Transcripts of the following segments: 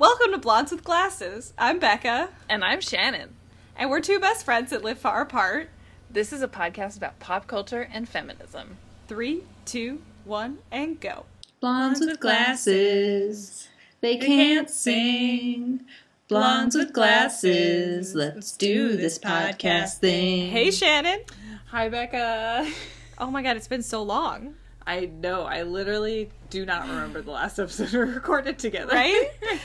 Welcome to Blondes with Glasses. I'm Becca, And I'm Shannon. and we're two best friends that live far apart. This is a podcast about pop culture and feminism. Three, two, one, and go. Blondes with glasses, they can't sing. Blondes with glasses, let's do this podcast thing. Hey, Shannon. Hi, Becca. Oh my god, it's been so long, I know, I literally do not remember the last episode we recorded together. right?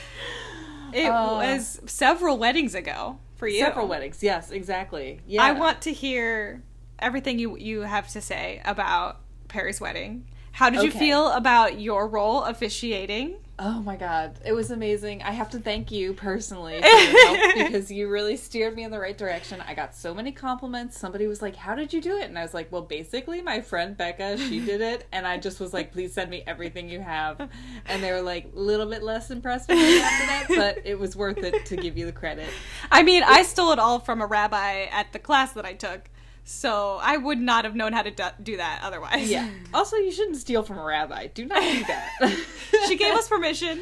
It Uh, was several weddings ago for you. Several weddings, yes, exactly. Yeah. I want to hear everything you you have to say about Perry's wedding. How did you feel about your role officiating? Oh my god, it was amazing. I have to thank you personally because you really steered me in the right direction. I got so many compliments. Somebody was like, "How did you do it?" And I was like, "Well, basically, my friend Becca, she did it." And I just was like, "Please send me everything you have." And they were like, a little bit less impressed with me after that, but it was worth it to give you the credit. I mean, I stole it all from a rabbi at the class that I took, so I would not have known how to do, that otherwise. Yeah. Also, you shouldn't steal from a rabbi. Do not do that. she gave us permission.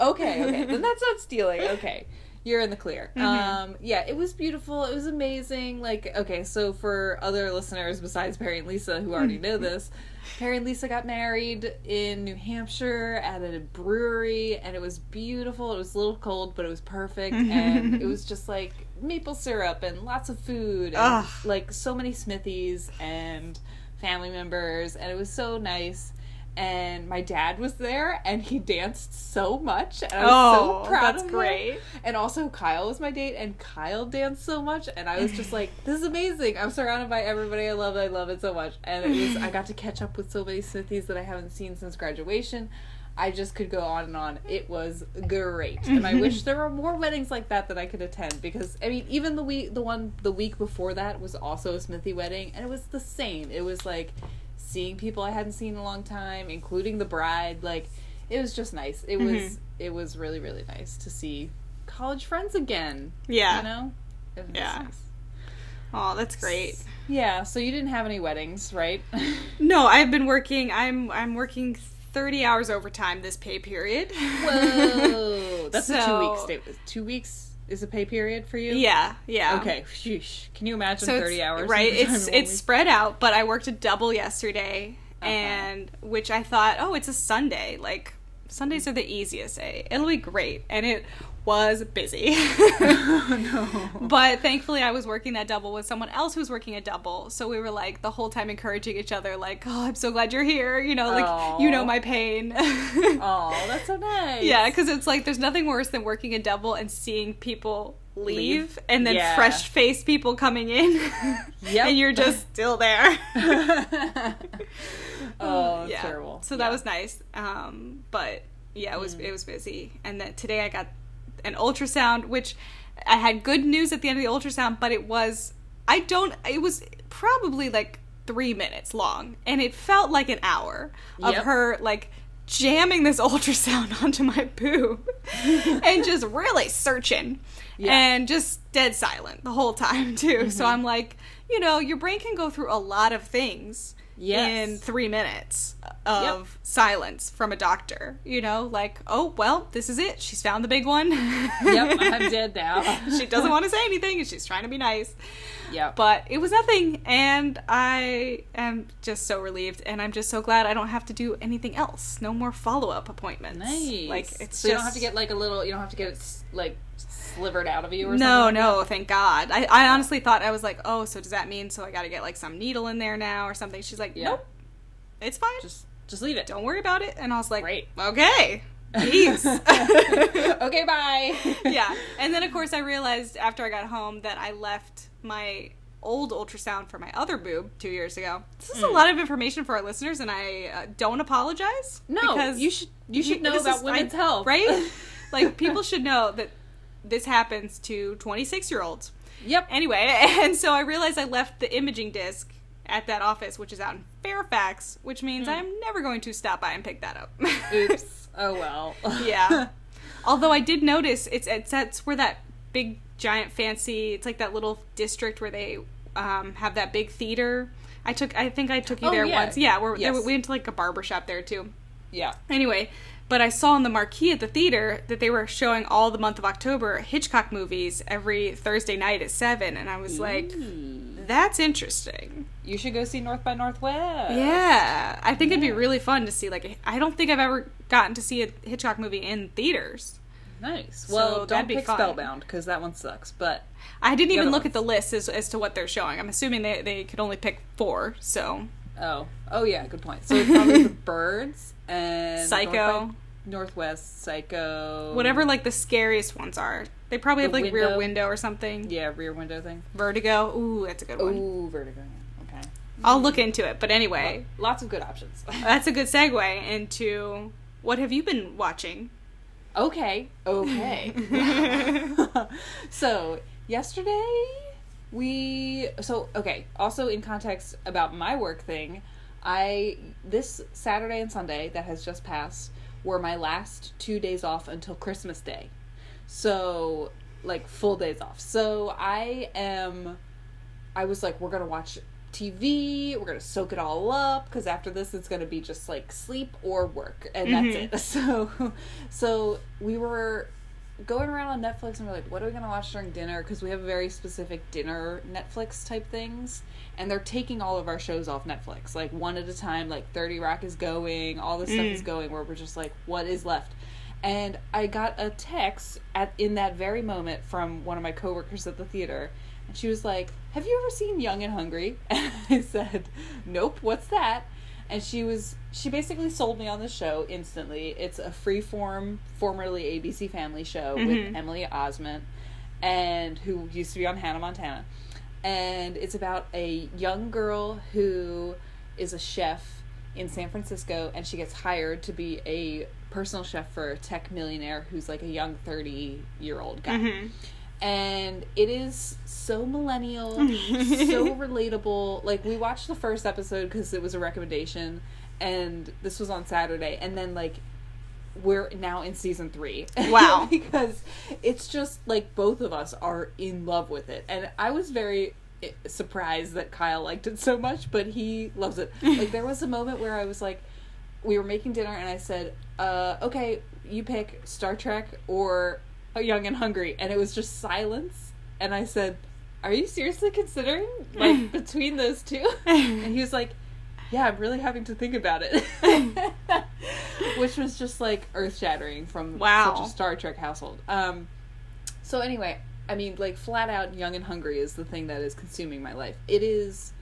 Okay, okay. Then that's not stealing. Okay. You're in the clear. Mm-hmm. Um yeah, it was beautiful. It was amazing. Like okay, so for other listeners besides Perry and Lisa who already know this, Perry and Lisa got married in New Hampshire at a brewery and it was beautiful. It was a little cold, but it was perfect and it was just like maple syrup and lots of food and Ugh. like so many smithies and family members and it was so nice and my dad was there and he danced so much and I was Oh, so proud that's of him. great. And also Kyle was my date and Kyle danced so much and I was just like, This is amazing. I'm surrounded by everybody I love, I love it so much. And it was I got to catch up with so many Smithies that I haven't seen since graduation. I just could go on and on. It was great. And I wish there were more weddings like that that I could attend because I mean even the week the one the week before that was also a Smithy wedding and it was the same. It was like seeing people I hadn't seen in a long time, including the bride. Like it was just nice. It was mm-hmm. it was really really nice to see college friends again. Yeah. you know. Yeah. nice. Oh, that's great. Yeah. So you didn't have any weddings, right? No, I've been working. I'm I'm working thirty hours overtime this pay period. Whoa, that's a two So- weeks. Stay, two weeks is a pay period for you. Yeah, yeah. Okay. Sheesh. Can you imagine So thirty hours? right? It's it's week? spread out, but I worked a double yesterday, Uh-huh. and which I thought, oh, it's a Sunday. Like Sundays are the easiest day. It'll be great, and it was busy. Oh, no. But thankfully, I was working that double with someone else who was working a double. So we were like the whole time encouraging each other, like, "Oh, I'm so glad you're here." You know, like you know my pain. Oh, that's so nice. Yeah, because it's like there's nothing worse than working a double and seeing people leave, Leave? and then Yeah. fresh faced people coming in, Yep. and you're just still there. oh, yeah. terrible. So Yeah. that was nice. Um, but yeah, it was Mm. it was busy, and then today I got an ultrasound, which I had good news at the end of the ultrasound, but it was I don't. It was probably like three minutes long, and it felt like an hour of Yep. her like jamming this ultrasound onto my boob and just really searching Yeah. and just dead silent the whole time too. So Mm-hmm. I'm like, you know, your brain can go through a lot of things Yes. in three minutes of silence from a doctor. You know, like, oh well, this is it. She's found the big one. Yep, I'm dead now. she doesn't want to say anything, and she's trying to be nice. Yep. But it was nothing, and I am just so relieved, and I'm just so glad I don't have to do anything else. No more follow up appointments. Nice. Like it's so just you don't have to get like a little. You don't have to get like slivered out of you or no, something. no, thank God. I, I honestly thought I was like, oh, so does that mean so I got to get like some needle in there now or something? She's like, Yeah. nope, it's fine. Just just leave it. don't worry about it. And I was like, Great. okay, jeez. okay, bye. yeah. And then, of course, I realized after I got home that I left my old ultrasound for my other boob two years ago. This is a lot of information for our listeners, and I uh, don't apologize. Hmm. No, you should you should know about is- women's I- health, right? like people should know that this happens to 26 year olds. Yep. Anyway, and so I realized I left the imaging disc at that office, which is out in Fairfax, which means I'm never going to stop by and pick that up. Oops. Oh well. yeah. Although I did notice it's it's that's where that big giant fancy it's like that little district where they um, have that big theater. I took I think I took you Oh, there yeah. once. Yeah, we're, there, we went to like a barber shop there too. yeah. Anyway, But I saw in the marquee at the theater that they were showing all the month of October Hitchcock movies every Thursday night at 7 and I was like mm. that's interesting. You should go see North by Northwest. Yeah, I think it'd be really fun to see like I don't think I've ever gotten to see a Hitchcock movie in theaters. Nice. Well, don't be pick fun. Spellbound because that one sucks. But I didn't even look at the list as, as to what they're showing. I'm assuming they, they could only pick four, so oh, oh yeah, good point. So it's probably the Birds and Psycho. North by Northwest, Psycho, whatever like the scariest ones are. They probably The have like Rear Window. Window or something. Yeah, Rear Window thing. Vertigo. Ooh, that's a good one. Ooh, Vertigo. Okay. I'll look into it. But anyway, Lots of good options. that's a good segue into what have you been watching? Okay. Okay. so, yesterday we so okay, also in context about my work thing, I this Saturday and Sunday that has just passed were my last 2 days off until Christmas Day. So, like full days off. So, I am I was like we're going to watch TV, we're going to soak it all up cuz after this it's going to be just like sleep or work and that's Mhm. it. So so we were going around on Netflix and we're like, what are we gonna watch during dinner? Because we have very specific dinner Netflix type things, and they're taking all of our shows off Netflix, like one at a time. Like Thirty Rock is going, all this stuff Mm. is going. Where we're just like, what is left? And I got a text at in that very moment from one of my coworkers at the theater, and she was like, "Have you ever seen Young and Hungry?" And I said, "Nope. What's that?" And she was she basically sold me on the show instantly. It's a freeform, formerly ABC Family show Mhm. with Emily Osment, and who used to be on Hannah Montana, and it's about a young girl who is a chef in San Francisco, and she gets hired to be a personal chef for a tech millionaire who's like a young thirty year old guy Mhm. And it is so millennial, so relatable. Like we watched the first episode because it was a recommendation, and this was on Saturday, and then like we're now in season three. Wow. because it's just like both of us are in love with it, and I was very eh, surprised that Kyle liked it so much, but he loves it. Like there was a moment where I was like, we were making dinner, and I said, uh, "Okay, you pick Star Trek or Young and Hungry," and it was just silence. And I said, "Are you seriously considering like between those two? And he was like, "Yeah, I'm really having to think about it," which was just like earth shattering from Wow. such a Star Trek household. Um, so anyway, I mean, like flat out, Young and Hungry is the thing that is consuming my life. It is.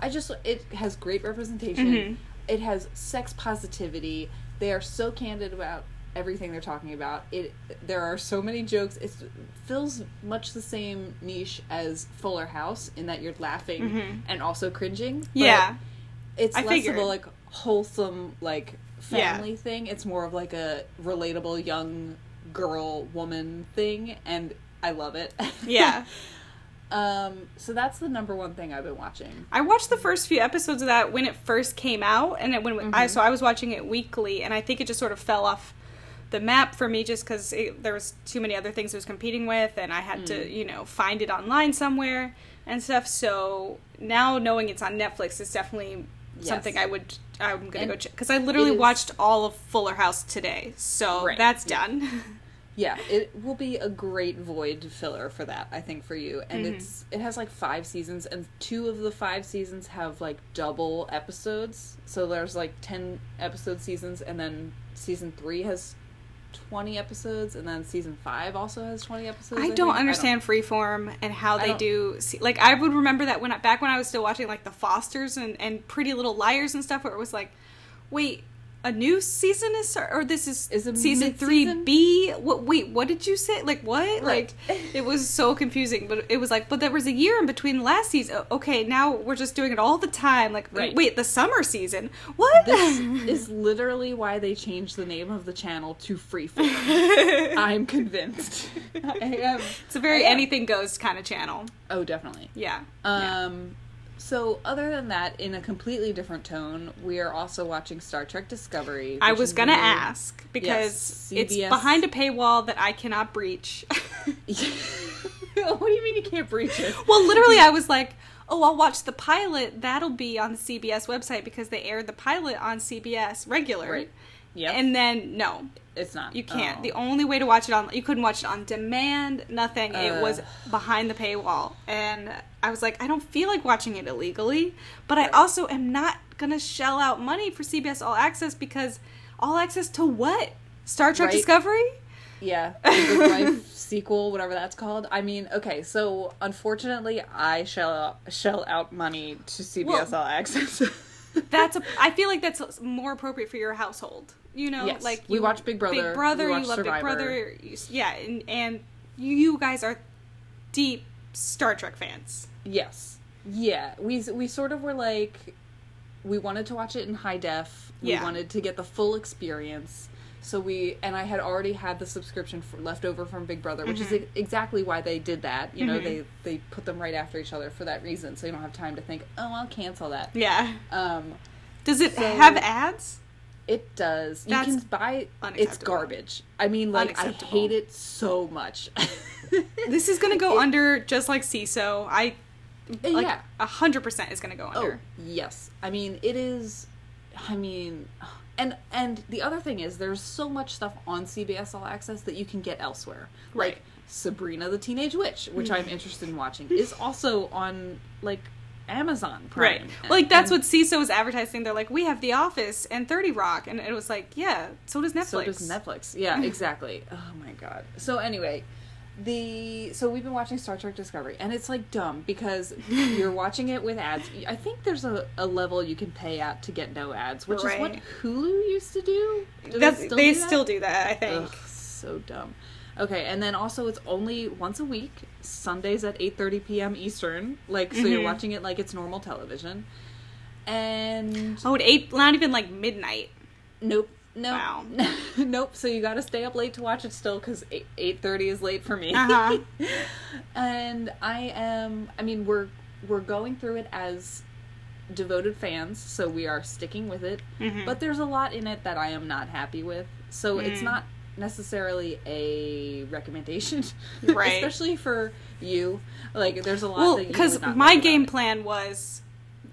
I just it has great representation. Mhm. It has sex positivity. They are so candid about everything they're talking about. It there are so many jokes. It fills much the same niche as Fuller House in that you're laughing Mhm. and also cringing. but Yeah. it's I less figured. of a like wholesome like Yeah. family thing. It's more of like a relatable young girl woman thing, and I love it. Yeah. um. So that's the number one thing I've been watching. I watched the first few episodes of that when it first came out, and it, when Mm-hmm. so I was watching it weekly, and I think it just sort of fell off the map for me just because there was too many other things I was competing with, and I had Mm. to you know find it online somewhere and stuff. So now knowing it's on Netflix is definitely Yes. something I would I'm gonna And go check because I literally watched all of Fuller House today, so Right. that's done. Yeah, it will be a great void filler for that, I think, for you. And Mhm. it's it has like five seasons, and two of the five seasons have like double episodes. So there's like ten episode seasons, and then season three has twenty episodes, and then season five also has twenty episodes. I don't think. understand freeform and how they don't- do. See, like I would remember that when I, back when I was still watching like the Fosters and and Pretty Little Liars and stuff, where it was like, wait, a new season is or this is, Is season three? B? What? Wait, what did you say? Like what? Right. Like it was so confusing. But it was like, but there was a year in between last season. Okay, now we're just doing it all the time. Like Right. wait, the summer season? What? This is literally why they changed the name of the channel to Freeform. I'm convinced. I am. it's a very anything goes kind of channel. Oh, definitely. Yeah. yeah. So other than that, in a completely different tone, we are also watching Star Trek Discovery. I was gonna ask because it's CBS. behind a paywall that I cannot breach. what do you mean you can't breach it? well, literally, I was like, "Oh, I'll watch the pilot. That'll be on the CBS website because they aired the pilot on CBS regular." Right. Yep. And then no, It's not. you can't. Oh. The only way to watch it on you couldn't watch it on demand, nothing. it was behind the paywall. And I was like, I don't feel like watching it illegally, but I also am not going to shell out money for CBS All Access because all access to what? Star Trek Right. Discovery? Yeah, sequel, whatever that's called. I mean, okay, so unfortunately, I shell out, shell out money to CBS Well- All Access. That's a I feel like that's more appropriate for your household. You know, Yes. like We you- watch Big Brother, Big Brother, you love Survivor. Big Brother. You, yeah, and and you, guys are deep Star Trek fans. yes, yeah, we we sort of were like, we wanted to watch it in high def. Yeah. We wanted to get the full experience. So we and I had already had the subscription for, left over from Big Brother, which Mm-hmm. is exactly why they did that. You know, they they put them right after each other for that reason, so you don't have time to think, oh, I'll cancel that. Yeah. Um, Does it So- have ads? It does. You can buy. It's garbage. I mean, like I hate it so much. This is gonna go under just like Seeso. I eh, like yeah. a hundred percent is gonna go Oh under. yes. I mean, it is. I mean, and and the other thing is, there's so much stuff on CBS All Access that you can get elsewhere. Right. Like Sabrina the Teenage Witch, which I'm mm. interested in watching, is also on like Amazon Prime. Right. Like that's And what Seeso was advertising. They're like, we have The Office and Thirty Rock, and it was like, yeah, so does Netflix. So does Netflix. Yeah, exactly. oh my god. So anyway, the so we've been watching Star Trek Discovery, and it's like dumb because you're watching it with ads. I think there's a, a level you can pay out to get no ads, which is what Right. Hulu used to do. Do That's, they do that? still do that. I think. Ugh, so dumb. Okay, and then also it's only once a week, Sundays at 8:30 p.m. Eastern. Like so you're Mhm. watching it like it's normal television. And Oh, at eight, not even like midnight. Nope. No. Wow. nope. So you got to stay up late to watch it still because eight thirty is late for me. Uh-huh. and I am. I mean, we're we're going through it as devoted fans, so we are sticking with it. Mhm. But there's a lot in it that I am not happy with. So it's Mm. not necessarily a recommendation, Right. Especially for you. Like, there's a lot. Well, because my about game plan was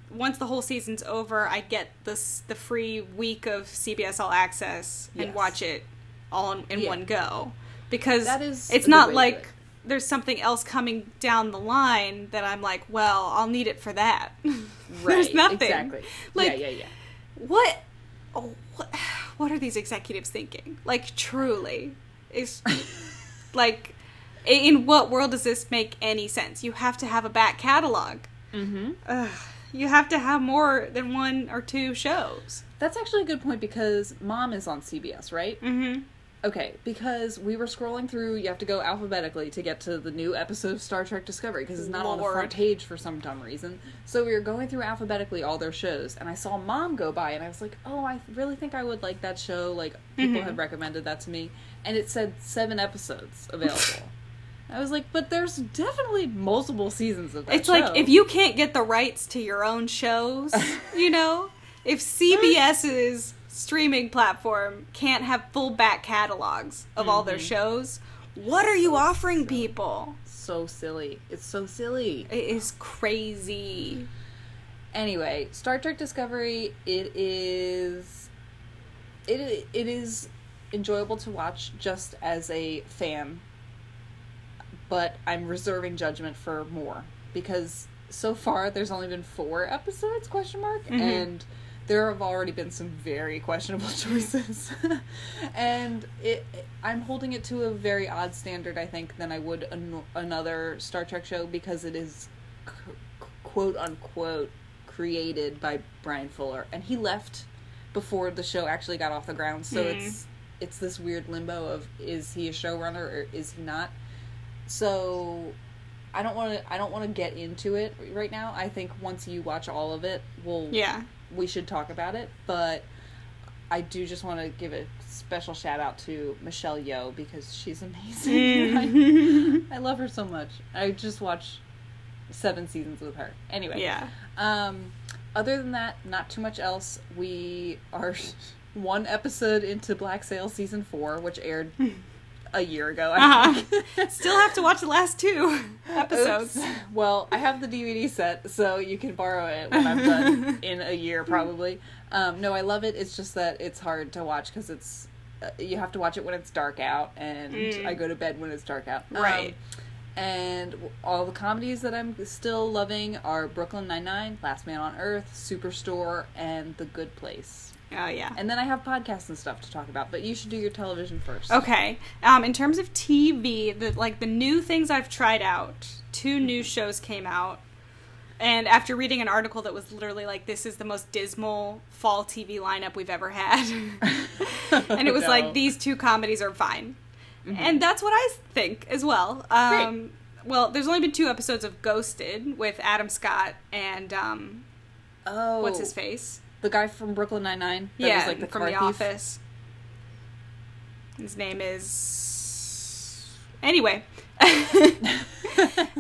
once the whole season's over, I get this the free week of CBS All Access and Yes. watch it all in, in Yeah. one go. Because That is it's not way to do like it. there's something else coming down the line that I'm like, well, I'll need it for that. Right. there's nothing. Exactly. Like, yeah. Yeah. Yeah. what, oh, what what are these executives thinking? Like truly is like in what world does this make any sense? You have to have a back catalog. Mm-hmm. Ugh, you have to have more than one or two shows. That's actually a good point because Mom is on CBS, right? mm-hmm Okay, because we were scrolling through, you have to go alphabetically to get to the new episode of Star Trek Discovery because it's not on the front page for some dumb reason. So we were going through alphabetically all their shows, and I saw Mom go by, and I was like, oh, I really think I would like that show. Like, people Mhm. had recommended that to me, and it said seven episodes available. I was like, but there's definitely multiple seasons of that it's show. like if you can't get the rights to your own shows you know if cbs's streaming platform can't have full back catalogs of all their Mhm. shows what are you offering people So silly. It's so silly. it is crazy anyway star trek discovery it is it it is enjoyable to watch just as a fan but i'm reserving judgment for more because so far there's only been four episodes question mark Mhm. and there have already been some very questionable choices. And it i'm holding it to a very odd standard i think than i would an- another star trek show because it is c- quote unquote created by bryan fuller. And he left before the show actually got off the ground. So Mm. it's it's this weird limbo of is he a showrunner or is he not? So i don't want to i don't want to get into it right now. I think once you watch all of it we'll yeah we should talk about it, but I do just want to give a special shout out to Michelle Yeoh because she's amazing. Mm. I, I love her so much. I just watched seven seasons with her. Anyway, yeah Um, other than that, not too much else. We are one episode into Black Sail season four, which aired a year ago. I think. Uh-huh. Still have to watch the last two episodes. Oops. Well, I have the DVD set, so you can borrow it when I'm done in a year, probably. Um, no, I love it. It's just that it's hard to watch because it's uh, you have to watch it when it's dark out, and Mm. I go to bed when it's dark out. Um, Right. and all the comedies that I'm still loving are Brooklyn Nine Nine, Last Man on Earth, Superstore, and The Good Place. Oh yeah. And then I have podcasts and stuff to talk about, but you should do your television first. Okay. Um, in terms of TV, the like the new things I've tried out, two new shows came out. And after reading an article that was literally like, "This is the most dismal fall TV lineup we've ever had," and it was No. like, "These two comedies are fine," and that's what I think as well. Um, well, there's only been two episodes of Ghosted with Adam Scott and um, Oh, what's his face? The guy from Brooklyn Nine Nine. yeah, was like the from The thief? Office. His name is. Anyway,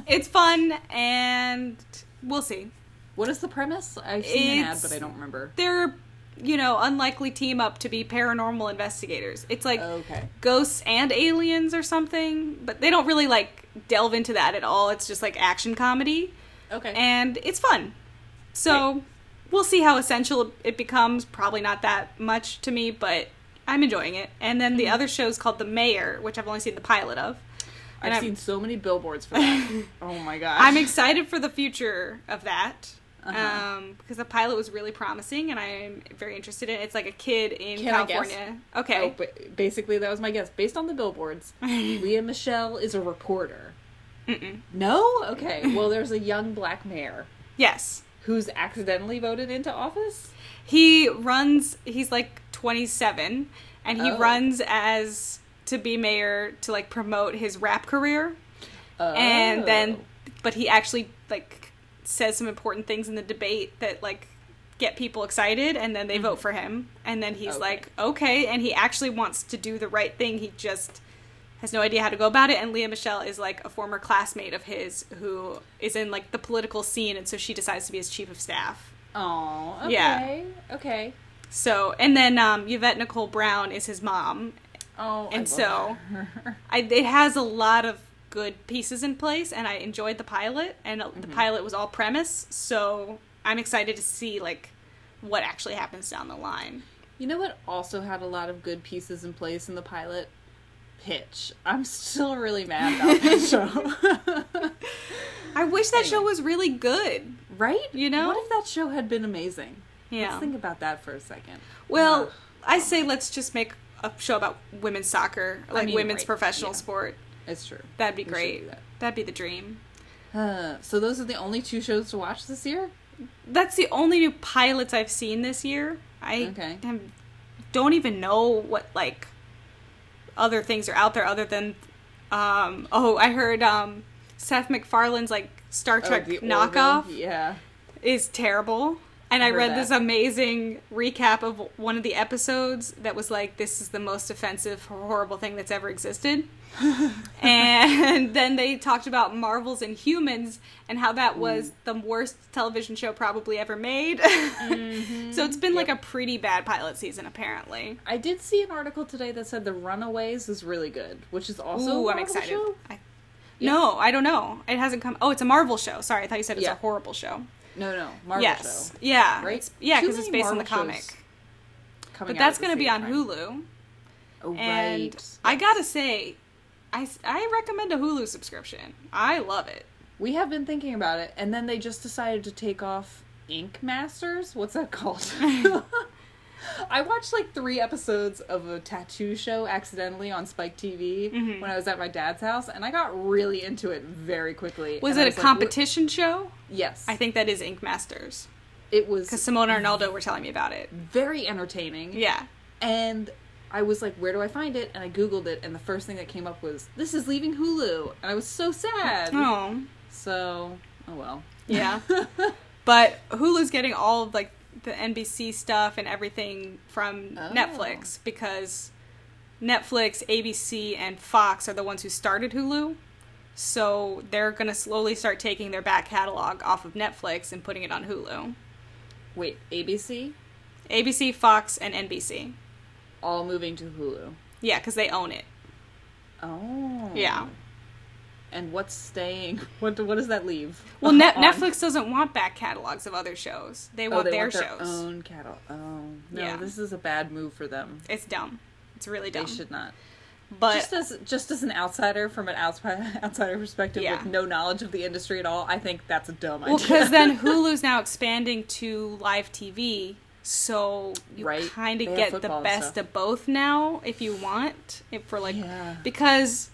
it's fun, and we'll see. What is the premise? I've seen an ad, but I don't remember. They're, you know, unlikely team up to be paranormal investigators. It's like Okay. ghosts and aliens or something, but they don't really like delve into that at all. It's just like action comedy, Okay. and it's fun. So we'll see how essential it becomes. Probably not that much to me, but I'm enjoying it. And then Mm-hmm. the other show is called The Mayor, which I've only seen the pilot of. I've I'm- seen so many billboards for that. oh my gosh. I'm excited for the future of that. Uh-huh. Um, because the pilot was really promising, and I'm very interested in it. It's like a kid in Can? California. Oh, Okay. but basically, that was my guess. Based on the billboards, Lea Michele is a reporter. Mm-mm. No? Okay. Well, there's a young black mayor Yes. Who's accidentally voted into office. He runs, he's like 27, and he Oh. runs as to be mayor to like promote his rap career. And Oh. then, but he actually like says some important things in the debate that like get people excited, and then they vote for him. And then he's Mm-hmm. Okay. like, okay, and he actually wants to do the right thing. He just has no idea how to go about it. And Lea Michele is like a former classmate of his who is in like the political scene, and so she decides to be his chief of staff. Oh, okay. Yeah. Okay. So, and then um, Yvette Nicole Brown is his mom. Oh, And so- I, it has a lot of good pieces in place, and I enjoyed the pilot. And Mm-hmm. the pilot was all premise, so I'm excited to see like what actually happens down the line. You know what also had a lot of good pieces in place in the pilot? Pitch. I'm still really mad about that show. I wish that show was really good. right? You know? What if that show had been amazing? Yeah. Let's think about that for a second. Well, Ugh. I say let's just make a show about women's soccer, like mean, women's right, professional yeah. sport. it's true. That'd be We great. that. That'd be the dream. Uh, so those are the only two shows to watch this year? That's the only new pilots I've seen this year. I Okay. have, don't even know what like other things are out there other than um oh I heard um Seth MacFarlane's like Star Oh, Trek the knockoff? Yeah. is terrible. And I read that. this amazing recap of one of the episodes that was like, this is the most offensive, horrible thing that's ever existed. and then they talked about Marvel's Inhumans and how that was mm. the worst television show probably ever made. Mm-hmm. so it's been like a pretty bad pilot season, apparently. I did see an article today that said The Runaways is really good, which is also Ooh, a I'm excited. show? I, No, I don't know. It hasn't come. Oh, it's a Marvel show. Sorry, I thought you said it's Yeah. a horrible show. No, no, Marvel yes. show. Yeah. Right? Yeah, because it's based on the comic. Coming But that's going to be on time. Hulu. Oh, And right. I gotta say, I I recommend a Hulu subscription. I love it. We have been thinking about it, and then they just decided to take off Ink Masters. What's that called? I watched like three episodes of a tattoo show accidentally on Spike TV Mhm. when I was at my dad's house, and I got really into it very quickly. Was And it a like, competition show? Yes, I think that is Ink Masters. it was Because Simone and Arnaldo were telling me about it. very entertaining. Yeah. And I was like, where do I find it? And I Googled it, and the first thing that came up was, this is leaving Hulu. And I was so sad. Oh. So, oh well. Yeah. but Hulu's getting all of like the NBC stuff and everything from Oh. Netflix because Netflix, ABC, and Fox are the ones who started Hulu. So they're going to slowly start taking their back catalog off of Netflix and putting it on Hulu. Wait, ABC? ABC, Fox, and NBC. All moving to Hulu. Yeah, because they own it. Oh. Yeah. And what's staying? What what does that leave? Well, ne- Netflix doesn't want back catalogs of other shows. They Oh, want they their want their shows. own catalog. Oh no, Yeah. this is a bad move for them. It's dumb. It's really dumb. They should not. but just as just as an outsider from an outside outsider perspective Yeah. with no knowledge of the industry at all, I think that's a dumb well, idea. because then Hulu's now expanding to live TV, so you Right. kind of get the best of both now, if you want, if for like Yeah. because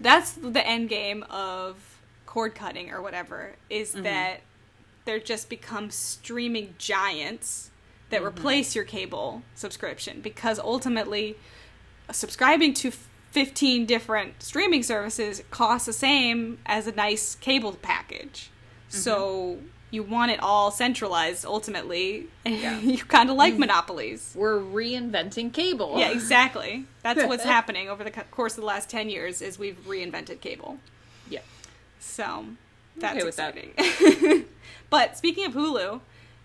that's the end game of cord cutting or whatever is Mm-hmm. that there just become streaming giants that Mm-hmm. replace your cable subscription because ultimately subscribing to 15 different streaming services costs the same as a nice cable package. Mm-hmm. So you want it all centralized ultimately. Yeah. you kind of like monopolies. We're reinventing cable. Yeah, exactly. That's what's happening over the course of the last 10 years is we've reinvented cable. Yeah. So that's Okay exciting. but speaking of Hulu,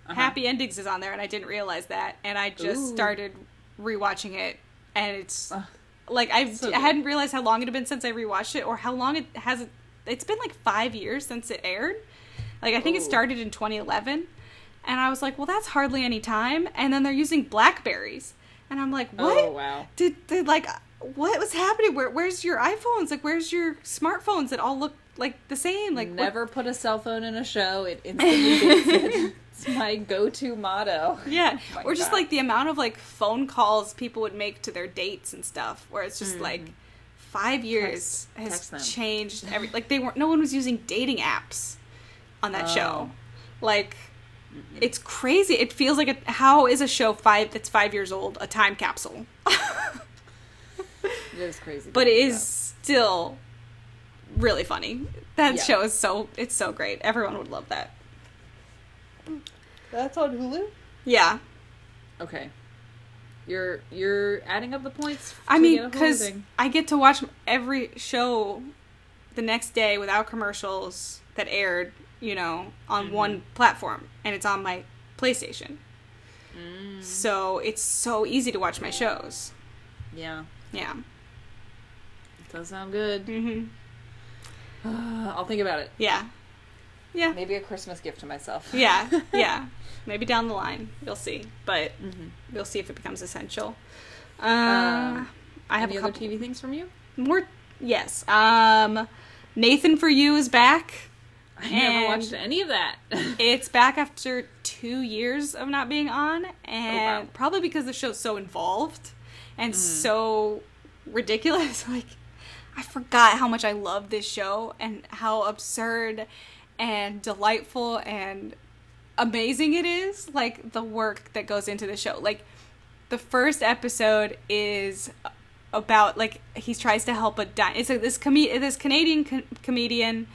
Uh-huh. Happy Endings is on there, and I didn't realize that. And I just Ooh. started rewatching it, and it's Ugh. like I So I hadn't realized how long it had been since I rewatched it, or how long it has. It's been like five years since it aired. Like I think it started in 2011, and I was like, well, that's hardly any time. And then they're using Blackberries, and I'm like, what? Oh wow. did, did like what was happening where where's your iphones like where's your smartphones that all look like the same like what- Never put a cell phone in a show. It instantly it. It's my go-to motto. yeah Oh or just God. like the amount of like phone calls people would make to their dates and stuff where it's just like five years Mm. Text- has text changed every like they weren't no one was using dating apps on that show Oh. like it's crazy it feels like a how is a show five that's five years old a time capsule It is crazy. but it is still really funny. That Yeah. show is so it's so great. Everyone would love that. That's on Hulu. Yeah, Okay. You're you're adding up the points. I mean, get a Hulu because. I get to watch every show the next day without commercials that aired, you know, on Mm-hmm. one platform, and it's on my PlayStation. Mm. So it's so easy to watch my shows. yeah, Yeah. it does sound good. hmm I'll think about it. Yeah. Yeah. Maybe a Christmas gift to myself. Yeah. Yeah. Maybe down the line, you'll see. But Mhm. we'll see if it becomes essential. Uh, Um, I have a couple TV things from you? more. Yes. Um, Nathan for You is back. I never watched any of that. It's back after two years of not being on, and oh, wow. probably because the show's so involved and mm. so ridiculous. Like, I forgot how much I love this show and how absurd and delightful and amazing it is. Like, the work that goes into the show. Like, the first episode is about like he tries to help a di- it's like this com- this Canadian co- comedian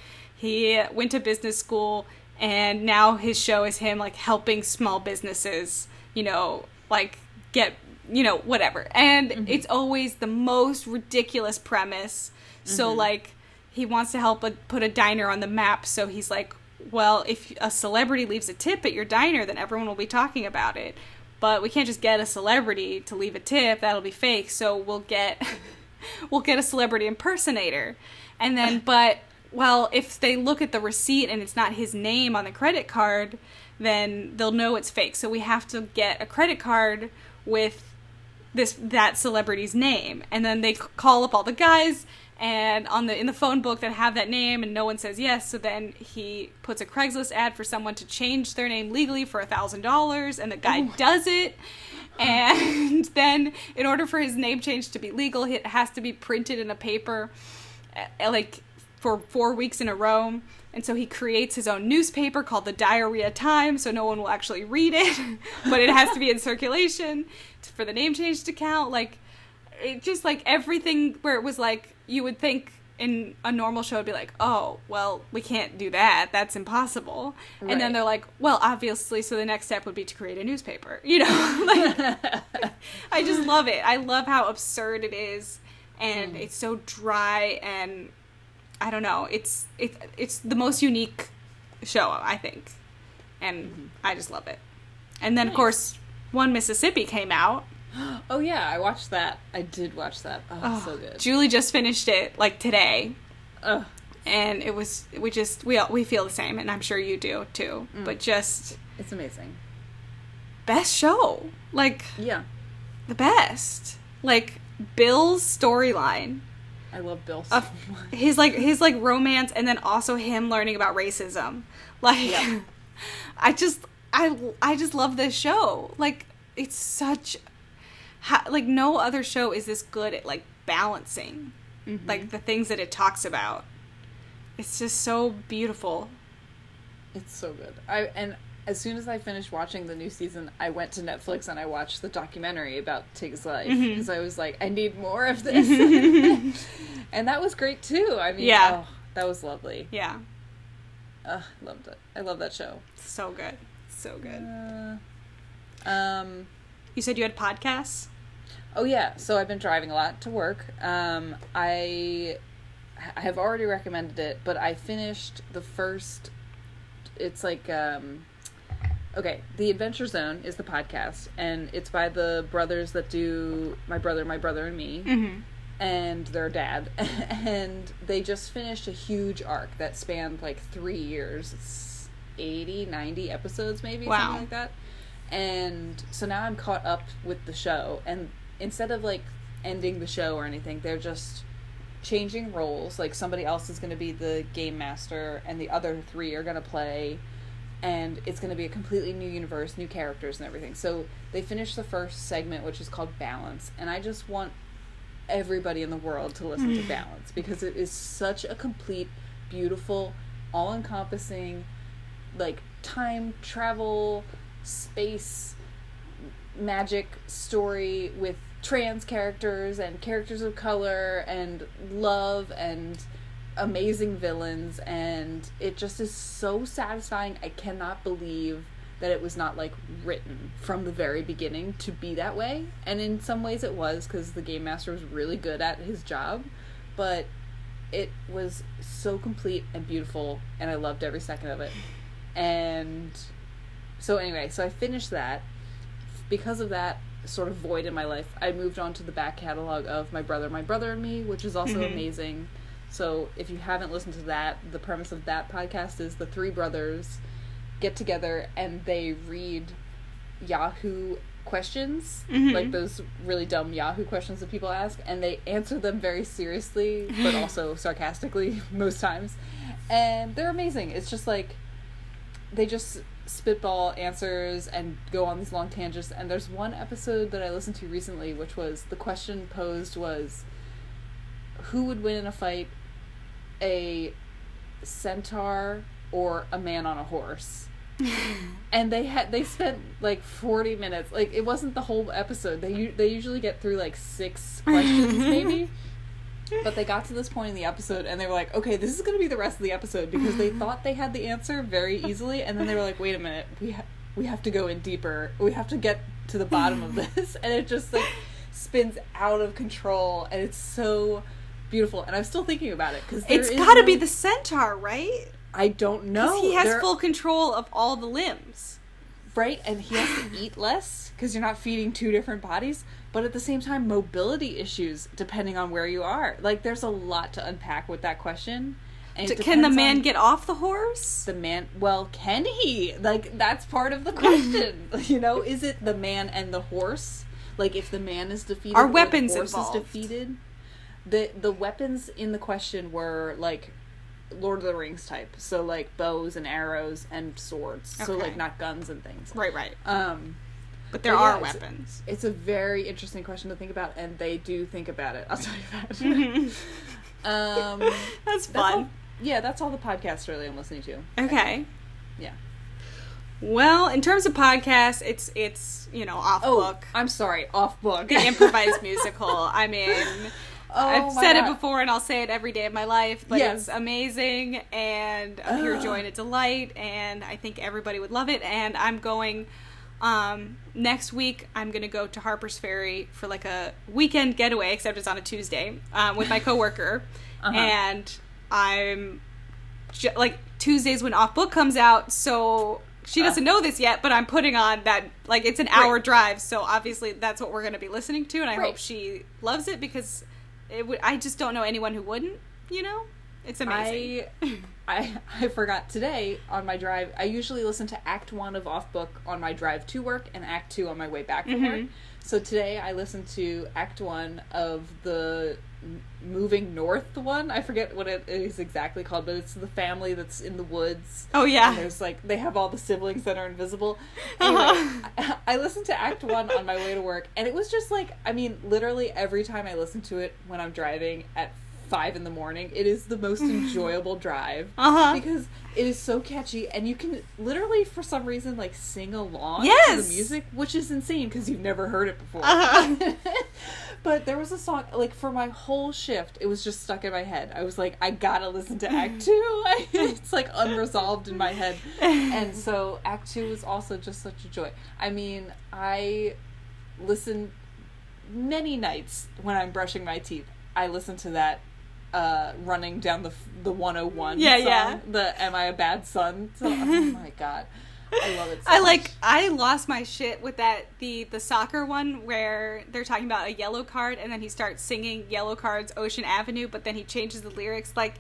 he went to business school and now his show is him like helping small businesses you know like get you know whatever. And mm-hmm. it's always the most ridiculous premise. So mm-hmm. like he wants to help a, put a diner on the map. So he's like well if a celebrity leaves a tip at your diner then everyone will be talking about it. But we can't just get a celebrity to leave a tip. That'll be fake. So we'll get we'll get a celebrity impersonator. And then but well if they look at the receipt and it's not his name on the credit card then they'll know it's fake. So we have to get a credit card with this that celebrity's name. And then they call up all the guys and on the in the phone book that have that name and no one says yes. So then he puts a craigslist ad for someone to change their name legally for a thousand dollars and the guy does it. And then in order for his name change to be legal it has to be printed in a paper uh, like for four weeks in a row. And so he creates his own newspaper called the diarrhea times so no one will actually read it but it has to be in circulation for the name change to count. Like it just like everything where it was like you would think in a normal show would be like oh well we can't do that. That's impossible. And then they're like well obviously so the next step would be to create a newspaper you know? Like i just love it. I love how absurd it is. And hmm. it's so dry and i don't know it's it, it's the most unique show i think and i just love it and then of course one mississippi came out Oh yeah, I watched that. I did watch that. Oh, Oh, so good. Julie just finished it like today, Ugh. and it was we just we all, we feel the same, and I'm sure you do too. Mm. But just it's amazing. best show, like Yeah, the best, like Bill's storyline I love Bill so his like his like romance, and then also him learning about racism. Like, Yeah. I just I I just love this show. Like, it's such ha, like no other show is this good at like balancing Mm-hmm. like the things that it talks about. It's just so beautiful. It's so good. I and as soon as I finished watching the new season, I went to Netflix and I watched the documentary about Tig's life because I was like, I need more of this, and that was great too. I mean, Yeah. oh, that was lovely. Yeah, Ugh, loved it. I love that show. so good, so good. Uh, um. You said you had podcasts. Oh yeah, so I've been driving a lot to work. Um, I I have already recommended it, but I finished the first. It's like um, okay, the Adventure Zone is the podcast, and it's by the brothers that do my brother, my brother, and me, Mm-hmm. and their dad, and they just finished a huge arc that spanned like three years. It's 80, 90 episodes, maybe Wow. something like that. And so now I'm caught up with the show, and instead of like ending the show or anything, they're just changing roles. Like somebody else is going to be the game master, and the other three are going to play, and it's going to be a completely new universe, new characters, and everything. So they finished the first segment, which is called Balance, and I just want everybody in the world to listen to Balance because it is such a complete, beautiful, all encompassing, like time travel, space, magic story with trans characters and characters of color and love and amazing villains and it just is so satisfying. I cannot believe that it was not like written from the very beginning to be that way. And in some ways it was cuz the game master was really good at his job, but it was so complete and beautiful and I loved every second of it. And so anyway, so I finished that. Because of that sort of void in my life, I moved on to the back catalog of My Brother, My Brother and Me, which is also Mhm. amazing. So if you haven't listened to that, the premise of that podcast is the three brothers get together and they read Yahoo questions, Mhm. like those really dumb Yahoo questions that people ask, and they answer them very seriously, but also sarcastically most times. And they're amazing. It's just like they just spitball answers and go on these long tangents. And there's one episode that I listened to recently, which was the question posed was, who would win in a fight, a centaur or a man on a horse? and they had they spent like 40 minutes like it wasn't the whole episode. They u- they usually get through like six questions maybe. But they got to this point in the episode and they were like okay this is going to be the rest of the episode because they thought they had the answer very easily. And then they were like wait a minute. We ha- we have to go in deeper. We have to get to the bottom of this. And it just like spins out of control and it's so beautiful and i'm still thinking about it because It's got to be the centaur, right? i don't know he has There- full control of all the limbs. right and he has to eat less because you're not feeding two different bodies but at the same time mobility issues depending on where you are like there's a lot to unpack with that question and D- Can the man get off the horse? the man well can he like that's part of the question you know is it the man and the horse like if the man is defeated Are or the weapons horse involved? is defeated the the weapons in the question were like Lord of the Rings type, so like bows and arrows and swords, so like not guns and things. Right, right. Um, But there But are yeah, it's- weapons. it's a very interesting question to think about, and they do think about it. I'll tell you that. Mhm. um, That's that's fun. all, yeah, that's all the podcasts really I'm listening to. Okay. Yeah. Well, in terms of podcasts, it's it's you know off Oh, book, I'm sorry, off book. the improvised musical. I mean, Oh I've said God. it before, and I'll say it every day of my life. But Yes. it's amazing and a pure joy and a delight, and I think everybody would love it. And I'm going um, next week. I'm going to go to Harper's Ferry for like a weekend getaway, except it's on a Tuesday um, with my coworker, Uh-huh. and I'm ju- like Tuesdays when Off Book comes out, so she doesn't know this yet, but I'm putting on that like it's an hour drive, so obviously that's what we're going to be listening to, and I Right. hope she loves it because it would. I just don't know anyone who wouldn't. You know, it's amazing. I, I I forgot today on my drive. I usually listen to Act One of Off Book on my drive to work and Act Two on my way back from work. Mhm. So today I listened to Act One of the Moving North one. I forget what it is exactly called, but it's the family that's in the woods. oh And yeah, there's like they have all the siblings that are invisible. Uh-huh. I, I listened to Act One on my way to work, and it was just like I mean, literally every time I listen to it when I'm driving at five in the morning, it is the most enjoyable drive uh huh. because it is so catchy, and you can literally for some reason like sing along to the music, which is insane because you've never heard it before. Uh-huh. but there was a song like for my whole shift, it was just stuck in my head. I was like, I gotta listen to Act Two. it's like unresolved in my head, and so Act Two was also just such a joy. I mean, I listen many nights when I'm brushing my teeth. I listen to that uh, running down the the 101 Yeah, song, yeah. the Am I a Bad Son? So, oh my god. I love it so I like. I lost my shit with that the the soccer one where they're talking about a yellow card and then he starts singing Yellowcard's Ocean Avenue but then he changes the lyrics like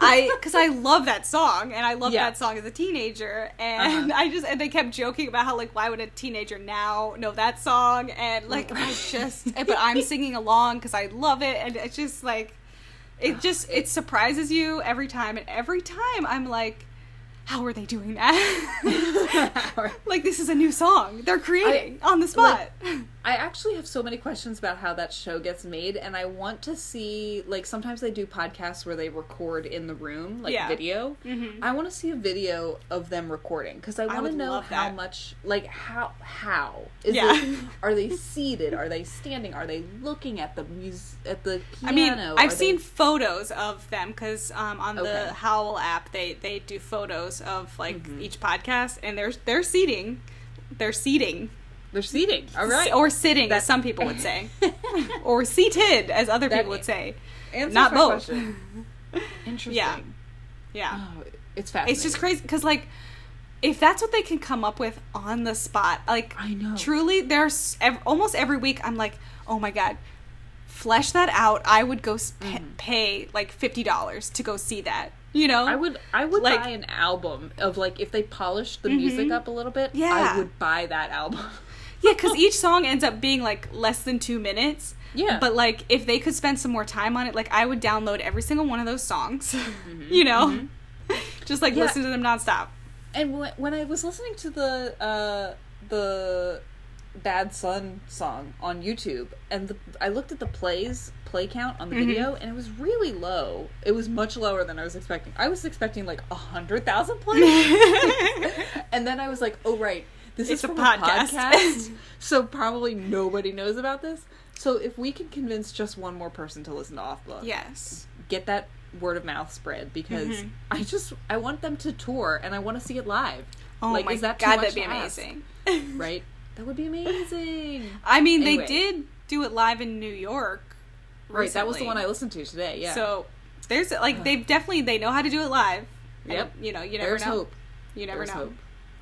I cuz I love that song and I loved Yeah. that song as a teenager and Uh-huh. I just and they kept joking about how like why would a teenager now know that song and like I just but I'm singing along cuz I love it and it's just like it just it surprises you every time and every time I'm like how are they doing that? like this is a new song they're creating on the spot. I actually have so many questions about how that show gets made, and I want to see like sometimes they do podcasts where they record in the room, like Yeah. video. Mhm. I want to see a video of them recording because I want to know how much, like how how is Yeah. it? Are they seated? Are they standing? Are they looking at the mus at the piano? I mean, I've they- seen photos of them because um, on Okay. the Howl app they they do photos of like Mhm. each podcast and they're they're seating, they're seating they're seating. All right, or sitting That- as some people would say, or seated as other That- people would say. Answers Not my both. question. Interesting. Yeah. Yeah. Oh, it's fascinating. It's just crazy because like if that's what they can come up with on the spot, like I know. truly, there's ev- almost every week I'm like, oh my god, flesh that out. I would go s- pa- pay like fifty dollars to go see that. You know, Mm-hmm. I would I would Like- buy an album of like if they polished the music up a little bit. Yeah. I would buy that album. Yeah, because each song ends up being like less than two minutes. Yeah. But like, if they could spend some more time on it, like I would download every single one of those songs. Mm-hmm. you know, just like Yeah. listen to them nonstop. And when, when I was listening to the uh, the Bad Son song on YouTube, and the, I looked at the plays play count on the Mm-hmm. video, and it was really low. It was much lower than I was expecting. I was expecting like a hundred thousand plays, and then I was like, "Oh right, this It's is a podcast." podcast, so probably nobody knows about this." So if we can convince just one more person to listen to Off Book, yes. get that word of mouth spread because Mhm. I just I want them to tour and I want to see it live. Oh like, my is that god, that'd be amazing. Right? That would be amazing. I mean, Anyway. they did do it live in New York. Right, that was the one I listened to today. Yeah. So there's like they've definitely they know how to do it live. And, Yep. you know, you never there's know. hope. You never There's know. hope.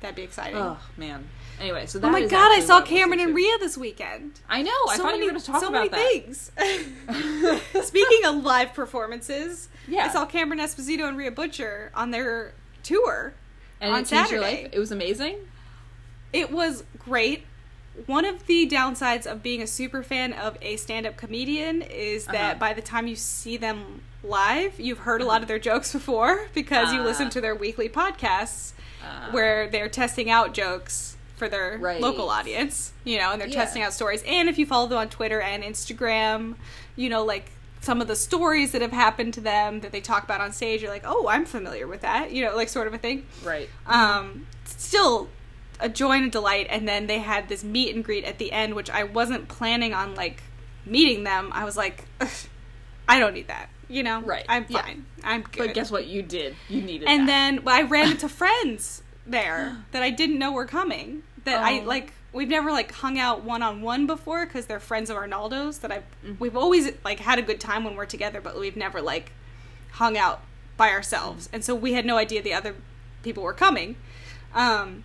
That'd be exciting. Oh man. Anyway, so that oh my god, I saw Cameron and. Rhea this weekend. I know. I so thought many, you were going to talk so about many that. things. Speaking of live performances, Yeah. I saw Cameron Esposito and Rhea Butcher on their tour and on it Saturday. It was amazing. It was great. One of the downsides of being a super fan of a stand up comedian is that Uh-huh. by the time you see them live, you've heard a lot of their jokes before because you Ah. listen to their weekly podcasts Ah. where they're testing out jokes for their Right. local audience, you know, and they're Yeah. testing out stories. And if you follow them on Twitter and Instagram, you know, like some of the stories that have happened to them that they talk about on stage, you're like, oh, I'm familiar with that, you know, like sort of a thing Right. um still a joy and a delight and then they had this meet and greet at the end which i wasn't planning on like meeting them i was like i don't need that you know Right. i'm Yeah. fine i'm good But guess what? You did. You needed. It. And that. then well, i ran into friends there that i didn't know were coming that i Oh. like we've never like hung out one-on-one before because they're friends of arnaldo's that i've Mm-hmm. we've always like had a good time when we're together but we've never like hung out by ourselves and so we had no idea the other people were coming Um,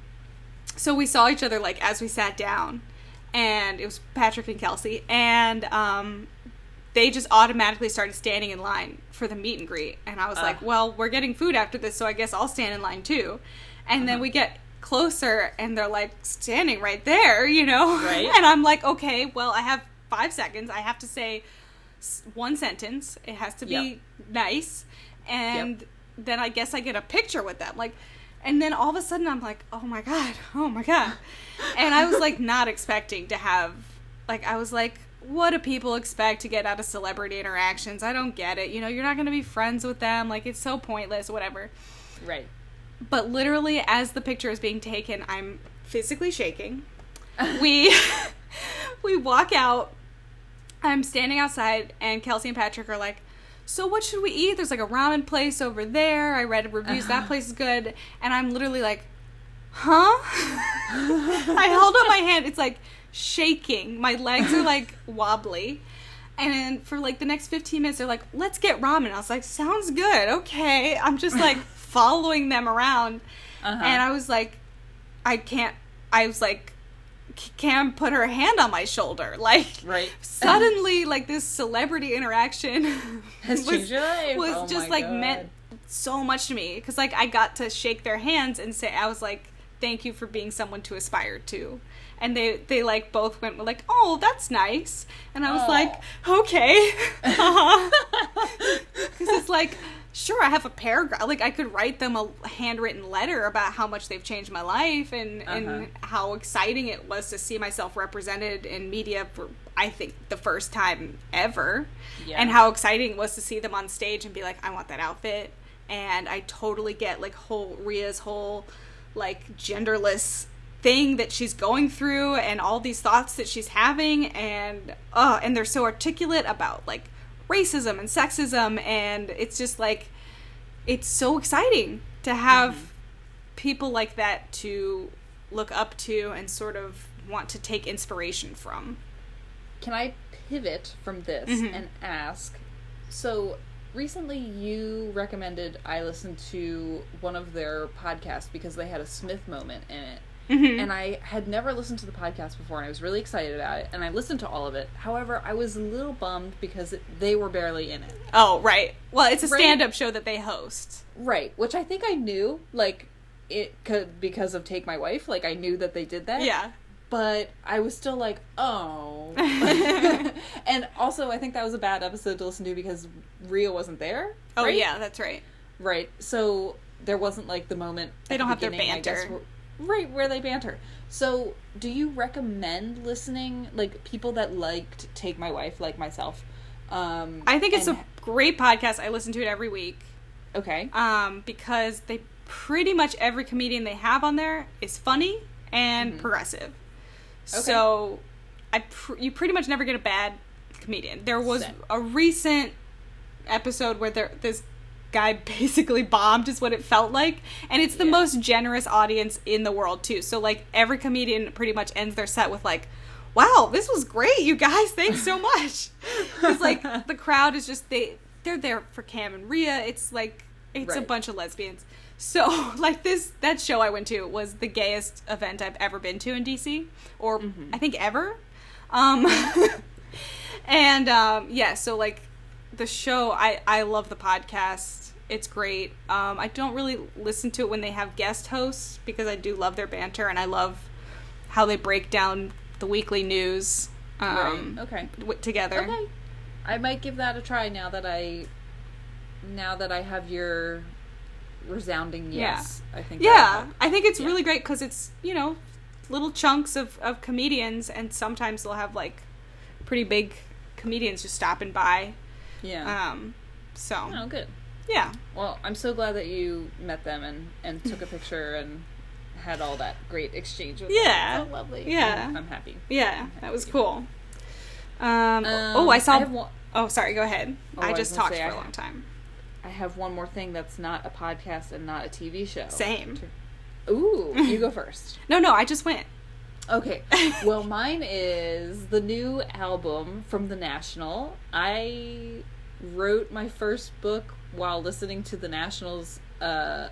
so we saw each other like as we sat down, and it was Patrick and Kelsey, and um, they just automatically started standing in line for the meet and greet, and I was like, well, we're getting food after this, so I guess I'll stand in line too. And then Uh-huh. we get closer, and they're like standing right there, you know, Right. and I'm like, okay, well, I have five seconds. I have to say one sentence. It has to be Yep. nice, and then I guess I get a picture with them, like. And then all of a sudden, I'm like, oh my god, oh my god, and I was like not expecting to have, like, I was like, what do people expect to get out of celebrity interactions? I don't get it. You know, you're not going to be friends with them. Like, it's so pointless, whatever. Right. But literally, as the picture is being taken, I'm physically shaking. We we walk out. I'm standing outside, and Kelsey and Patrick are like, "So what should we eat?" There's like a ramen place over there. I read reviews. That uh-huh. place is good, and I'm literally like, "Huh?" I held up my hand. It's like shaking. My legs are like wobbly. And for like the next 15 minutes, they're like, let's get ramen. I was like, sounds good. Okay. I'm just like following them around. Uh-huh. And I was like, I can't, I was like, Cam put her hand on my shoulder. Like, Right. suddenly, like, this celebrity interaction Has changed your life. was Oh just like God. meant so much to me because like I got to shake their hands and say I was like thank you for being someone to aspire to and they they like both went like oh that's nice and I was Aw. like okay because it's like sure I have a paragraph like I could write them a handwritten letter about how much they've changed my life and Uh-huh. and how exciting it was to see myself represented in media for I think the first time ever Yeah. and how exciting it was to see them on stage and be like, I want that outfit. And I totally get like whole Rhea's whole like genderless thing that she's going through and all these thoughts that she's having and uh and they're so articulate about like racism and sexism and it's just like it's so exciting to have people like that to look up to and sort of want to take inspiration from. Can I pivot from this Mhm. and ask? So recently, you recommended I listen to one of their podcasts because they had a Smith moment in it. Mhm. And I had never listened to the podcast before, and I was really excited about it. And I listened to all of it. However, I was a little bummed because it, they were barely in it. Oh, right. Well, it's a Right? stand-up show that they host. Right, which I think I knew, like it could because of Take My Wife. Like I knew that they did that. Yeah. but I was still like, oh. and also, I think that was a bad episode to listen to because Rhea wasn't there. Oh, right? yeah, that's right. right. So there wasn't like the moment. They don't the have their beginning, I guess, banter. Right where they banter. So, do you recommend listening like people that liked Take My Wife, like myself? Um, I think it's and- a great podcast. I listen to it every week okay. um, because they pretty much every comedian they have on there is funny and progressive. Okay. So I pr- you pretty much never get a bad comedian. There was Same. a recent episode where there this guy basically bombed is what it felt like. And it's the Yeah. most generous audience in the world too. So like every comedian pretty much ends their set with like wow this was great you guys. Thanks so much. It's like the crowd is just they they're there for cam and Rhea it's like it's a bunch of lesbians. So like this that show i went to was the gayest event i've ever been to in dc or Mm-hmm. i think ever. Um and um yeah so like the show i i love the podcast it's great um i don't really listen to it when they have guest hosts because i do love their banter and i love how they break down the weekly news um right. Okay. w- together Okay. I might give that a try now that I now that I have your resounding yes. I think yeah i think it's Yeah. really great because it's you know little chunks of of comedians and sometimes they'll have like pretty big comedians just stopping by Yeah. um so oh, good. Yeah Well, I'm so glad that you met them and and took a picture and had all that great exchange with Yeah. them. So lovely. Yeah. I'm, I'm happy. yeah that was cool um, Um, oh i saw have one, oh sorry go ahead Oh, i I just gonna talked for I a long time I have one more thing that's not a podcast and not a TV show. Same. Ooh, you go first. no no i just went Okay. Well, mine is the new album from The National. I wrote my first book while listening to The National's uh,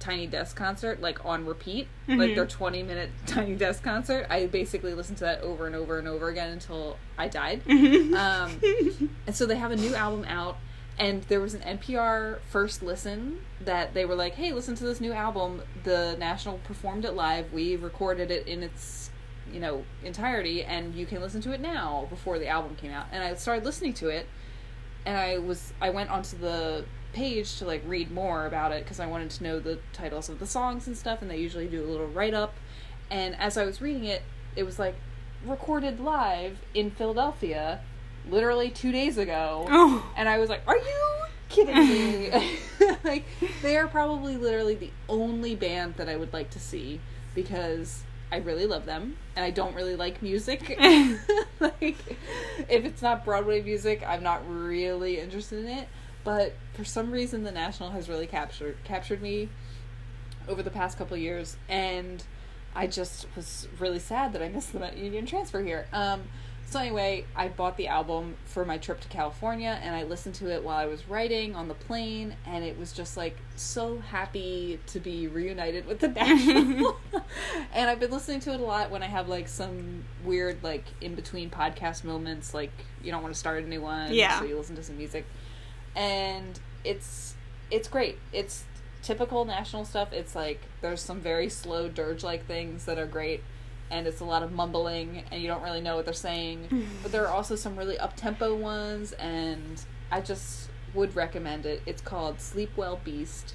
Tiny Desk concert like on repeat, Mm-hmm. like their 20 minute Tiny Desk concert. I basically listened to that over and over and over again until I died. Mm-hmm. um, and so they have a new album out, and there was an NPR first listen that they were like, "Hey, listen to this new album. The National performed it live. We recorded it in its, you know, entirety, and you can listen to it now before the album came out." And I started listening to it, and I was I went onto the page to like read more about it because I wanted to know the titles of the songs and stuff, and they usually do a little write up. And as I was reading it, it was like recorded live in Philadelphia, literally two days ago. Oh. And I was like, "Are you kidding me?" like they are probably literally the only band that I would like to see because I really love them and I don't really like music. like if it's not Broadway music, I'm not really interested in it. But for some reason, the National has really captured captured me over the past couple of years, and I just was really sad that I missed the Union Transfer here. Um, so anyway, I bought the album for my trip to California, and I listened to it while I was writing on the plane, and it was just like so happy to be reunited with the National. and I've been listening to it a lot when I have like some weird like in between podcast moments, like you don't want to start a new one, Yeah. so you listen to some music, and it's it's great. It's typical national stuff. It's like there's some very slow dirge like things that are great and it's a lot of mumbling and you don't really know what they're saying. Mm-hmm. but there are also some really up tempo ones and I just would recommend it. It's called Sleep Well Beast.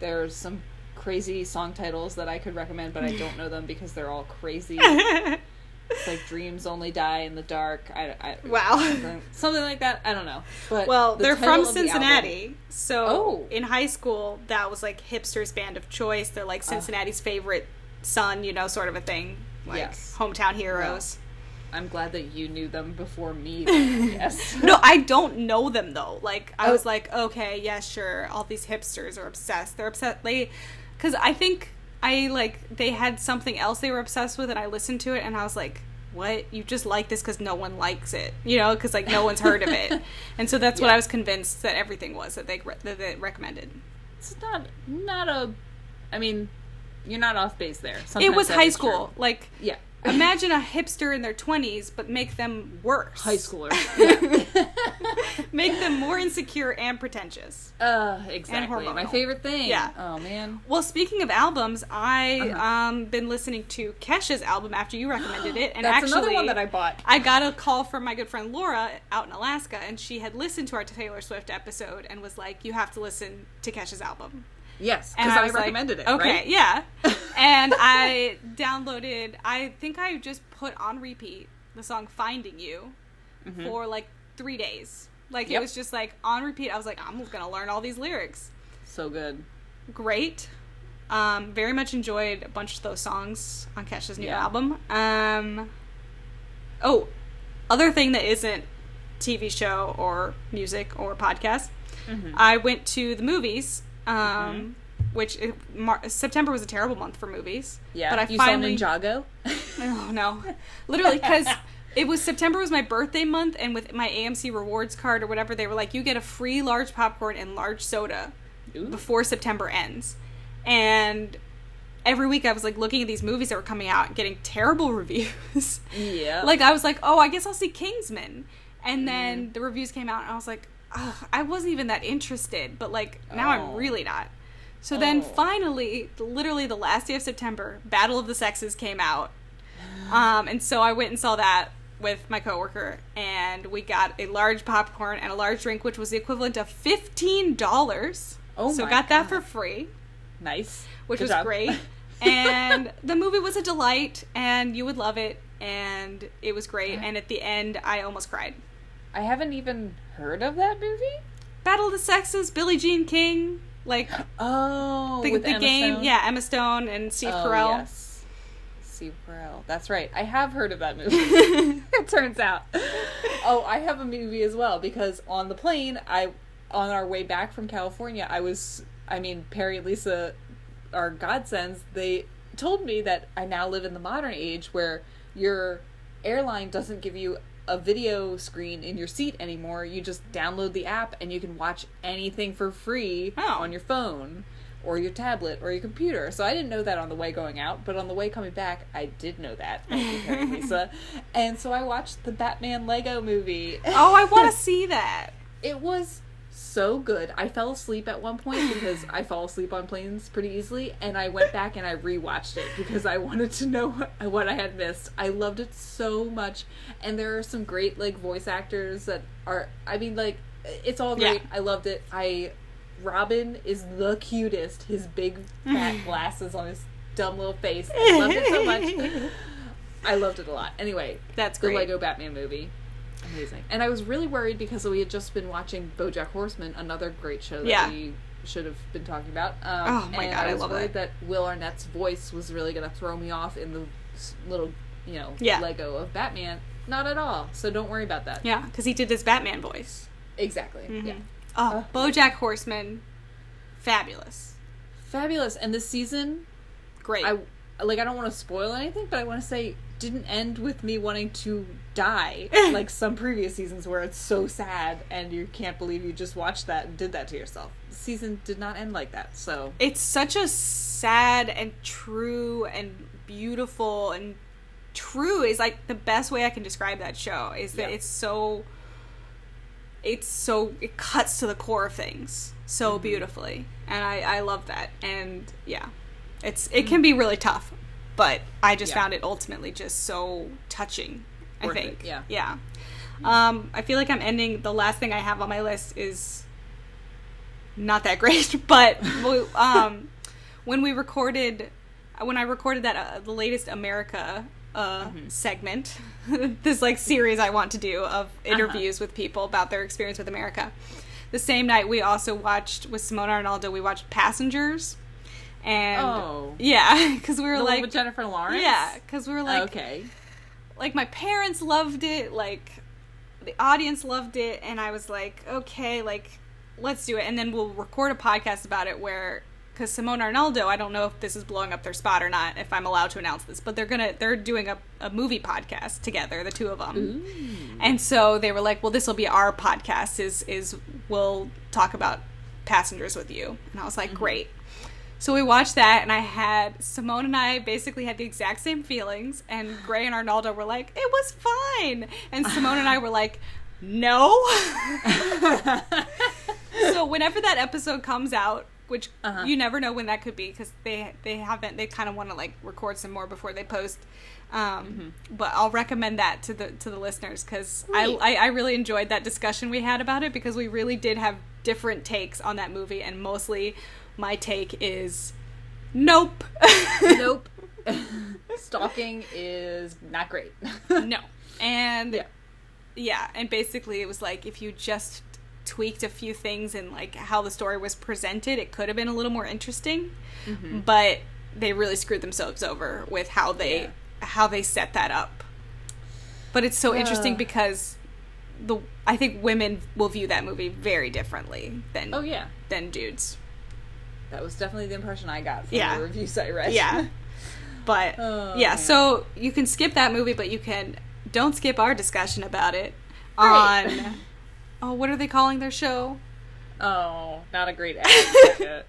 There's some crazy song titles that I could recommend, but I don't know them because they're all crazy. it's like Dreams Only Die in the Dark. I, I, Wow. Something, something like that. I don't know. But Well, the they're from of the Cincinnati. So Oh. in high school, that was like hipsters' band of choice. They're like ah. Cincinnati's favorite son, you know, sort of a thing. Like Yes. hometown heroes. I'm glad that you knew them before me. yes. No, I don't know them though. Like I Oh. was like, okay, yeah, sure. All these hipsters are obsessed. They're upset. They, because I think I like they had something else they were obsessed with, and I listened to it, and I was like, what? You just like this because no one likes it, you know? Because like no one's heard of it, and so that's what I was convinced that everything was that they re- that they recommended. It's not not a. I mean, you're not off base there. it was high school. true. Like Yeah. imagine a hipster in their twenties, but make them worse. High schooler. Yeah. Make them more insecure and pretentious. uh, exactly. My favorite thing. Yeah. Oh man. Well, speaking of albums, I Uh-huh. um been listening to Kesha's album after you recommended it, and That's actually another one that I bought. I got a call from my good friend Laura out in Alaska, and she had listened to our Taylor Swift episode and was like, "You have to listen to Kesha's album." Yes, because I, like, recommended it. Okay, right? yeah. and I downloaded. I think I just put on repeat the song "Finding You" for like three days. Like Mm-hmm. Yep. it was just like on repeat. I was like, I'm gonna learn all these lyrics. So good. great. Um, very much enjoyed a bunch of those songs on Kesha's new Yeah. album. Um, oh, other thing that isn't TV show or music or podcast. Mm-hmm. I went to the movies, um, which it, Mar- September was a terrible month for movies. Yeah. but I you finally saw Ninjago. Oh no, literally because it was September was my birthday month, and with my AMC rewards card or whatever, they were like, you get a free large popcorn and large soda Ooh. before September ends, and every week I was like looking at these movies that were coming out, and getting terrible reviews. Yeah. like I was like, oh, I guess I'll see Kingsman, and Mm-hmm. then the reviews came out, and I was like, Ugh, I wasn't even that interested, but like now I'm Oh. really not. So then Oh. finally, literally the last day of September, Battle of the Sexes came out. Um, and so I went and saw that with my coworker, and we got a large popcorn and a large drink, which was the equivalent of fifteen dollars. Oh so got that God. for free, nice. which Good was job. great. And the movie was a delight, and you would love it, and it was great. And at the end, I almost cried. I haven't even heard of that movie. Battle of the Sexes, Billie Jean King, like Oh, the, with the game, Stone? yeah, Emma Stone and Steve oh, Carell. Yes. Steve Carell. That's right. I have heard of that movie. it turns out. Oh, I have a movie as well because on the plane, I on our way back from California, I was. I mean, Perry and Lisa, our godsends, they told me that I now live in the modern age where your airline doesn't give you a video screen in your seat anymore. You just download the app and you can watch anything for free Oh. on your phone. or your tablet or your computer. So I didn't know that on the way going out, but on the way coming back, I did know that. You, Lisa. And so I watched the Batman Lego movie. Oh, I want to see that. It was so good. I fell asleep at one point because I fall asleep on planes pretty easily, and I went back and I rewatched it because I wanted to know what, I had missed. I loved it so much, and there are some great like voice actors that are. I mean, like it's all great. Yeah. I loved it. I Robin is the cutest. His big fat glasses on his dumb little face. I loved it so much. I loved it a lot. Anyway, That's the. Lego Batman movie. Amazing. And I was really worried because we had just been watching BoJack Horseman, another great show that Yeah. we should have been talking about. Um, Oh my and God, I was love worried that. that Will Arnett's voice was really going to throw me off in the little, you know, Yeah. Lego of Batman. Not at all. So don't worry about that. Yeah, because he did his Batman voice. Exactly. Mhm. Yeah. Oh, BoJack Horseman, fabulous, Fabulous. And this season, great. I like. I don't want to spoil anything, but I want to say didn't end with me wanting to die like some previous seasons where it's so sad and you can't believe you just watched that and did that to yourself. The season did not end like that. So it's such a sad and true and beautiful and true is like the best way I can describe that show is that Yeah. it's so it's so it cuts to the core of things so mm-hmm. beautifully and I I love that and yeah it's it can mm-hmm. be really tough but I just Yeah. found it ultimately just so touching I Worth it, think yeah. yeah um I feel like I'm ending the last thing I have on my list is not that great but um when we recorded when I recorded that uh, the latest America uh, segment, this like series I want to do of interviews with people about their experience with America. The same night we also watched with Simona Arnaldo. We watched Passengers, and Oh. yeah, because we were the like, with Jennifer Lawrence. yeah, because we were like, okay. like my parents loved it like the audience loved it and i was like okay like let's do it and then we'll record a podcast about it where because simone arnaldo i don't know if this is blowing up their spot or not if i'm allowed to announce this but they're gonna they're doing a, a movie podcast together the two of them and so they were like well this will be our podcast is is we'll talk about passengers with you and i was like mm-hmm. great so we watched that, and I had Simone and I basically had the exact same feelings, and Gray and Arnaldo were like, "It was fine," and Simone and I were like, "No." so whenever that episode comes out, which Uh-huh. you never know when that could be because they they haven't they kind of want to like record some more before they post. Um, But I'll recommend that to the to the listeners because I, I I really enjoyed that discussion we had about it because we really did have different takes on that movie and mostly my take is nope nope. Stalking is not great. no and Yeah. yeah and basically it was like if you just tweaked a few things and like how the story was presented it could have been a little more interesting Mm-hmm. but they really screwed themselves over with how they Yeah. how they set that up but it's so interesting Uh. because the i think women will view that movie very differently than oh yeah. than dudes That was definitely the impression I got from Yeah. the reviews I read. yeah but Oh, yeah man. so you can skip that movie but you can don't skip our discussion about it Right. on oh what are they calling their show oh, not a great ad.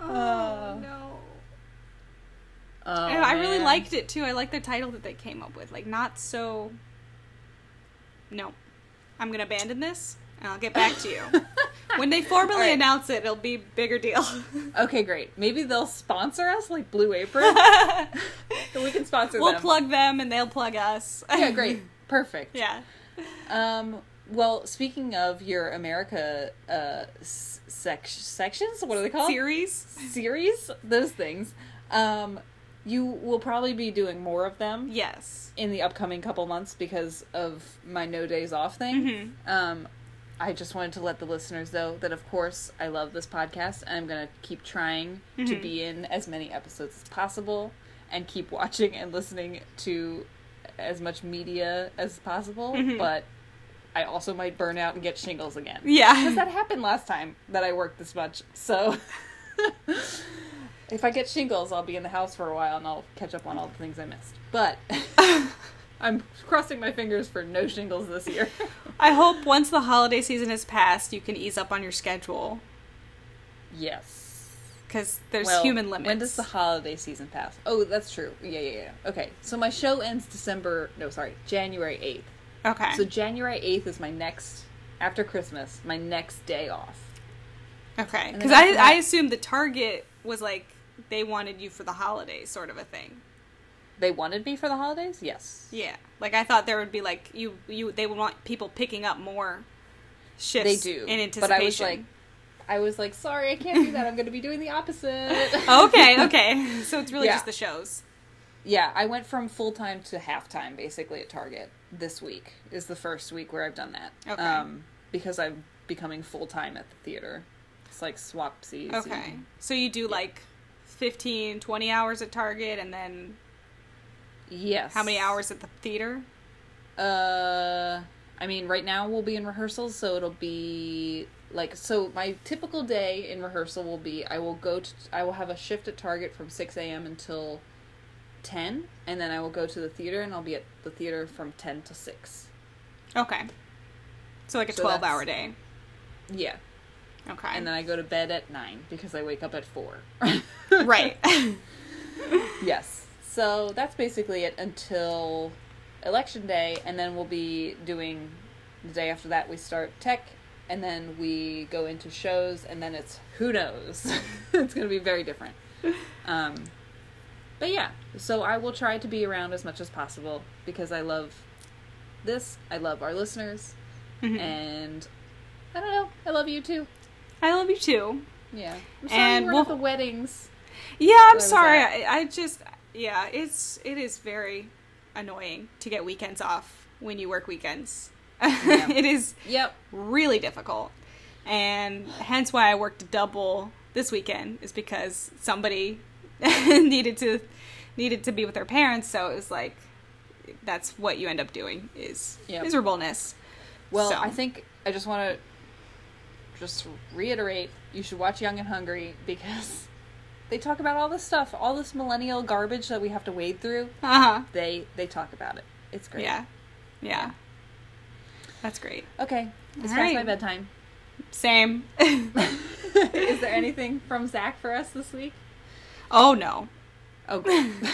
oh uh, no Oh, I really man. liked it too. I like the title that they came up with. Like, not so. No. I'm going to abandon this and I'll get back to you. when they formally All right. announce it, it'll be a bigger deal. Okay, great. Maybe they'll sponsor us like Blue Apron. we can sponsor we'll them. plug them and they'll plug us. Yeah, great. Perfect. yeah. Um, well, speaking of your America uh, sec- sections, what are they called? Series? Series? Those things. Um, you will probably be doing more of them Yes. in the upcoming couple months because of my no days off thing. Mhm. Um, I just wanted to let the listeners know that, of course, I love this podcast and I'm going to keep trying to Mhm. be in as many episodes as possible and keep watching and listening to as much media as possible. Mhm. But I also might burn out and get shingles again. Yeah. Because that happened last time that I worked this much. So if I get shingles, I'll be in the house for a while and I'll catch up on all the things I missed. But I'm crossing my fingers for no shingles this year. I hope once the holiday season has passed, you can ease up on your schedule. Yes. because there's Well, human limits. When does the holiday season pass? Oh, that's true. Yeah, yeah, yeah. Okay, so my show ends December. No, sorry, January eighth. okay? So January eighth is my next after Christmas. My next day off. okay, because I that- I assumed the target was like they wanted you for the holidays, sort of a thing. They wanted me for the holidays. Yes. Yeah, like I thought there would be like you you they would want people picking up more shifts. They do. in anticipation. But I was like, I was like, sorry, I can't do that. I'm going to be doing the opposite. okay, okay, so it's really Yeah. just the shows. Yeah, I went from full time to half time basically at Target this week. Is the first week where I've done that. Okay. Um, because I'm becoming full time at the theater. It's like swapsies. Okay, so you do like 15, 20 hours at Target, and then Yes. how many hours at the theater? Uh, I mean, right now we'll be in rehearsals, so it'll be like so. My typical day in rehearsal will be I will go to I will have a shift at Target from six a.m. until ten, and then I will go to the theater, and I'll be at the theater from ten to six. Okay, so like a So twelve hour day. Yeah, Okay, and then I go to bed at nine because I wake up at four. right. Yes. So that's basically it until election day, and then we'll be doing the day after that. We start tech, and then we go into shows, and then it's who knows. it's going to be very different. Um, but yeah, so I will try to be around as much as possible because I love this. I love our listeners, Mhm. and I don't know. I love you too. I love you too. Yeah. I'm sorry And weren't we'll- at the weddings. Yeah, I'm sorry. I, I just yeah, it's it is very annoying to get weekends off when you work weekends. it is Yep. really difficult. And hence why I worked double this weekend is because somebody needed to needed to be with their parents, so it was like that's what you end up doing is Yep. miserableness. Well, So. I think I just want to just reiterate you should watch Young and Hungry because they talk about all this stuff, all this millennial garbage that we have to wade through. Uh-huh. They they talk about it. It's great. Yeah. Yeah. That's great. Okay. It's All past my bedtime. Same. Is there anything from Zach for us this week? oh no. Oh,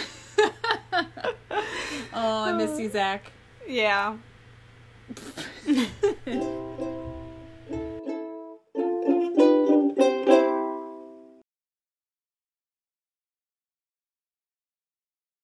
oh, I miss you, Zach. Yeah.